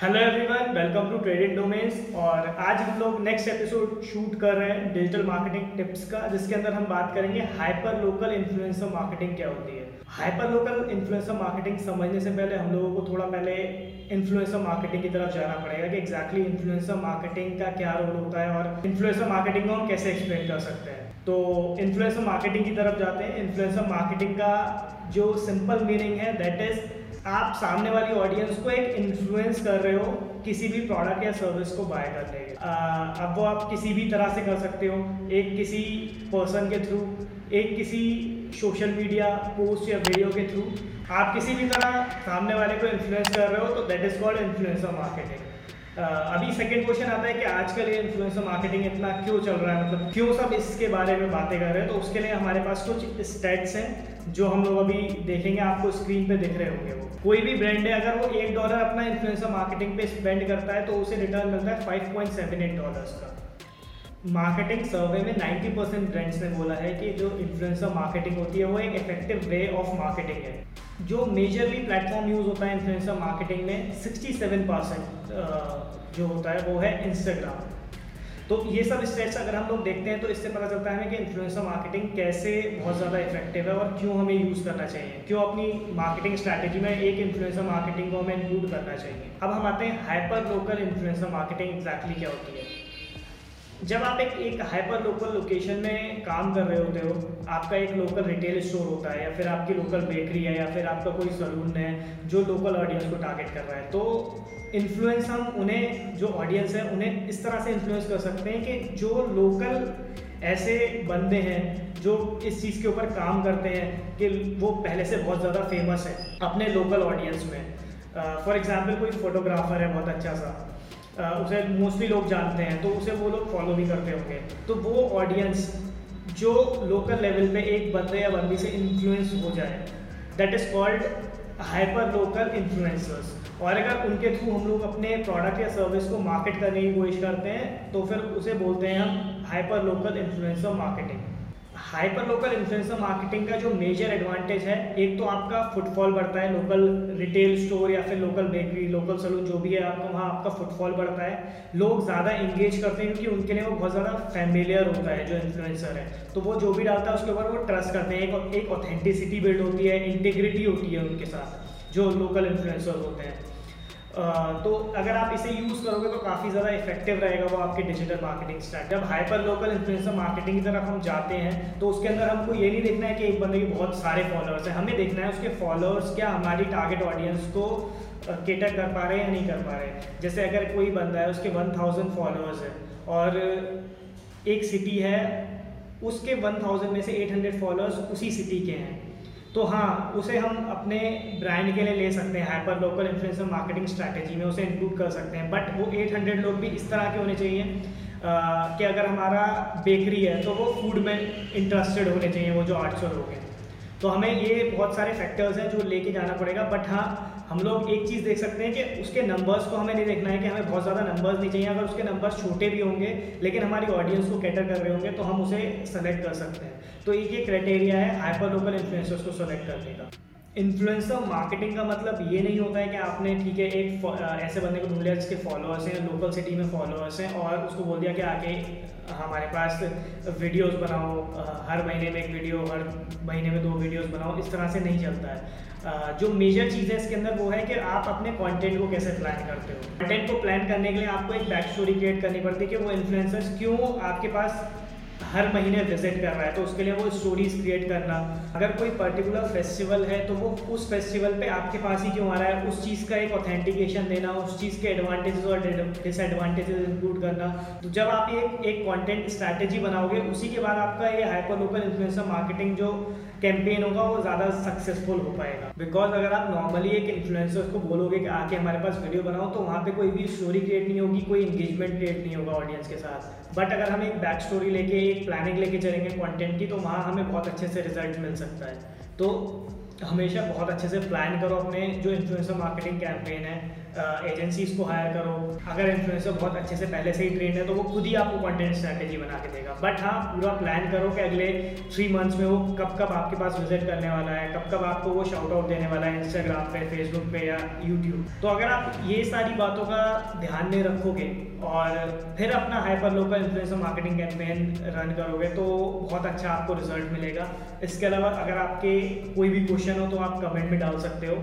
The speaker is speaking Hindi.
Hello everyone welcome to trading domains और आज हम लोग नेक्स्ट एपिसोड शूट कर रहे हैं डिजिटल मार्केटिंग टिप्स का, जिसके अंदर हम बात करेंगे हाइपर लोकल इन्फ्लुएंसर मार्केटिंग क्या होती है। हाइपर लोकल इन्फ्लुएंसर मार्केटिंग समझने से पहले हम लोगों को थोड़ा पहले इन्फ्लुएंसर मार्केटिंग की तरफ़ जाना पड़ेगा कि एग्जैक्टली इन्फ्लुएंसर मार्केटिंग का क्या रोल होता है और इन्फ्लुएंसर मार्केटिंग को हम कैसे एक्सप्लेन कर सकते हैं। तो इन्फ्लुएंसर मार्केटिंग की तरफ़ जाते हैं। इन्फ्लुएंसर मार्केटिंग का जो सिंपल मीनिंग है दैट इज़ आप सामने वाली ऑडियंस को एक इन्फ्लुएंस कर रहे हो, किसी भी प्रोडक्ट या सर्विस को बाय करने के अब वो आप किसी भी तरह से कर सकते हो। एक किसी पर्सन के थ्रू एक किसी सोशल मीडिया पोस्ट या वीडियो के थ्रू आप किसी भी तरह सामने वाले को इन्फ्लुएंस कर रहे हो तो that is called influencer marketing अभी सेकंड क्वेश्चन आता है कि आजकल ये इन्फ्लुएंसर मार्केटिंग इतना क्यों चल रहा है? मतलब क्यों सब इसके बारे में बातें कर रहे हैं? तो उसके लिए हमारे पास कुछ स्टेट्स हैं, जो हम लोग अभी देखेंगे, आपको स्क्रीन पे दिख रहे होंगे वो। कोई भी ब्रांड है, अगर वो एक डॉलर अपना इन्फ्लुएंसर मार्केटिंग पे स्पेंड करता है तो उसे रिटर्न मिलता है five point seven eight dollars का। मार्केटिंग सर्वे में 90 परसेंट ब्रांड्स ने बोला है कि जो इन्फ्लुएंसर मार्केटिंग होती है, वो एक इफ़ेक्टिव वे ऑफ़ मार्केटिंग है। जो मेजरली प्लेटफॉर्म यूज़ होता है इन्फ्लुएंसर मार्केटिंग में 67 परसेंट जो होता है, वो है इंस्टाग्राम तो ये सब स्टेट्स अगर हम लोग देखते हैं तो इससे पता चलता है कि इन्फ्लुएंसर मार्केटिंग कैसे बहुत ज़्यादा इफ़ेक्टिव है और क्यों हमें यूज़ करना चाहिए। क्यों अपनी मार्केटिंग स्ट्रैटेजी में एक इन्फ्लुएंसर मार्केटिंग को हमें इंक्लूड करना चाहिए। अब हम आते हैं hyper local influencer marketing exactly क्या होती है। जब आप एक एक हाइपर लोकल लोकेशन में काम कर रहे होते हो आपका एक लोकल रिटेल स्टोर होता है या फिर आपकी लोकल बेकरी है या फिर आपका कोई सलून है जो लोकल ऑडियंस को टारगेट कर रहा है तो इन्फ्लुएंस हम उन्हें जो ऑडियंस है उन्हें इस तरह से इन्फ्लुएंस कर सकते हैं कि जो लोकल ऐसे बंदे हैं जो इस चीज़ के ऊपर काम करते हैं कि वो पहले से बहुत ज़्यादा फ़ेमस है अपने लोकल ऑडियंस में। फॉर uh, एग्ज़ाम्पल कोई फोटोग्राफर है बहुत अच्छा सा उसे मोस्टली लोग जानते हैं तो उसे वो लोग फॉलो भी करते होंगे। तो वो ऑडियंस जो लोकल लेवल पे एक बंदे या बंदी से इन्फ्लुएंस हो जाए that is called hyper local influencers और अगर उनके थ्रू हम लोग अपने प्रोडक्ट या सर्विस को मार्केट करने की कोशिश करते हैं तो फिर उसे बोलते हैं हम hyper local influencer marketing hyper local influencer marketing का जो मेजर एडवांटेज है, एक तो आपका फुटफॉल बढ़ता है लोकल रिटेल स्टोर या फिर लोकल बेकरी लोकल सलून जो भी है आपका, वहाँ आपका फुटफॉल बढ़ता है। लोग ज़्यादा इंगेज करते हैं क्योंकि उनके लिए वो बहुत ज़्यादा फैमिलियर होता है जो इन्फ्लुएंसर है। तो वो जो भी डालता है, उसके ऊपर वो ट्रस्ट करते हैं, एक ऑथेंटिसिटी बिल्ड होती है इंटीग्रिटी होती है उनके साथ, जो लोकल इन्फ्लुएंसर होते हैं। तो अगर आप इसे यूज़ करोगे तो काफ़ी ज़्यादा इफ़ेक्टिव रहेगा वो आपके डिजिटल मार्केटिंग स्टार्ट जब हाइपर लोकल इन्फ्लुएंसर मार्केटिंग की तरफ़ हम जाते हैं तो उसके अंदर हमको ये नहीं देखना है कि एक बंदे के बहुत सारे फॉलोअर्स हैं। हमें देखना है उसके फॉलोअर्स क्या हमारी टारगेट ऑडियंस को केटर कर पा रहे हैं या नहीं कर पा रहे जैसे अगर कोई बंदा है, उसके वन थाउज़ेंड फॉलोअर्स है और एक सिटी है, उसके वन थाउज़ेंड में से एट हंड्रेड फॉलोअर्स उसी सिटी के हैं। तो हाँ उसे हम अपने ब्रांड के लिए ले सकते हैं hyper local influencer marketing strategy में उसे इंक्लूड कर सकते हैं। बट वो 800 लोग भी इस तरह के होने चाहिए कि अगर हमारा बेकरी है तो वो फ़ूड में इंटरेस्टेड होने चाहिए, वो जो 800 लोग हैं। तो हमें ये बहुत सारे फैक्टर्स हैं जो लेके जाना पड़ेगा बट हाँ हम लोग एक चीज़ देख सकते हैं कि उसके नंबर्स को हमें नहीं देखना है कि हमें बहुत ज़्यादा नंबर्स नहीं चाहिए। अगर उसके नंबर्स छोटे भी होंगे, लेकिन हमारी ऑडियंस को कैटर कर रहे होंगे तो हम उसे सेलेक्ट कर सकते हैं। तो एक ये क्राइटेरिया है हाइपर लोकल इन्फ्लुएंसर्स को सेलेक्ट करने का। इन्फ्लुएंसर मार्केटिंग का मतलब ये नहीं होता है कि आपने, ठीक है, एक ऐसे बंदे को ढूंढ लिया जिसके फॉलोअर्स हैं लोकल सिटी में फॉलोअर्स हैं और उसको बोल दिया कि आके हमारे पास वीडियोस बनाओ हर महीने में एक वीडियो हर महीने में दो वीडियोस बनाओ, इस तरह से नहीं चलता है। जो मेजर चीज़ है इसके अंदर वो है कि आप अपने कंटेंट को कैसे प्लान करते हो। कंटेंट को प्लान करने के लिए आपको एक बैक स्टोरी क्रिएट करनी पड़ती है कि वो इन्फ्लुएंसर्स क्यों आपके पास हर महीने विज़िट कर रहा है तो उसके लिए वो स्टोरीज क्रिएट करना। अगर कोई पर्टिकुलर फेस्टिवल है तो वो उस फेस्टिवल पे आपके पास ही क्यों आ रहा है? उस चीज़ का एक ऑथेंटिकेशन देना, उस चीज़ के एडवांटेजेस और डिसएडवांटेजेस इंक्लूड करना। तो जब आप ये एक कंटेंट स्ट्रैटेजी बनाओगे, उसी के बाद आपका ये हाइपर लोकल इन्फ्लुएंसर मार्केटिंग जो कैंपेन होगा, वो ज़्यादा सक्सेसफुल हो पाएगा। बिकॉज़ अगर आप नॉर्मली एक इन्फ्लुएंसर को बोलोगे कि आके हमारे पास वीडियो बनाओ तो वहाँ पे कोई भी स्टोरी क्रिएट नहीं होगी, कोई इंगेजमेंट क्रिएट नहीं होगा ऑडियंस के साथ। बट अगर हम एक बैक स्टोरी लेके, एक प्लानिंग लेके चलेंगे कंटेंट की तो वहाँ हमें बहुत अच्छे से रिज़ल्ट मिल सकता है। तो हमेशा बहुत अच्छे से प्लान करो अपने, जो इन्फ्लुएंसर मार्केटिंग कैंपेन है। एजेंसीज को हायर करो। अगर इन्फ्लुएंसर बहुत अच्छे से पहले से ही ट्रेंड है तो वो खुद ही आपको कंटेंट स्ट्रैटेजी बना के देगा। बट हाँ पूरा प्लान करो कि अगले थ्री मंथ्स में वो कब कब आपके पास विज़िट करने वाला है, कब कब आपको वो शाउट आउट देने वाला है इंस्टाग्राम पे फेसबुक पे या यूट्यूब तो अगर आप ये सारी बातों का ध्यान में रखोगे और फिर अपना hyper local influencer marketing campaign run करोगे तो बहुत अच्छा आपको रिज़ल्ट मिलेगा। इसके अलावा अगर आपके कोई भी क्वेश्चन हो तो आप कमेंट में डाल सकते हो।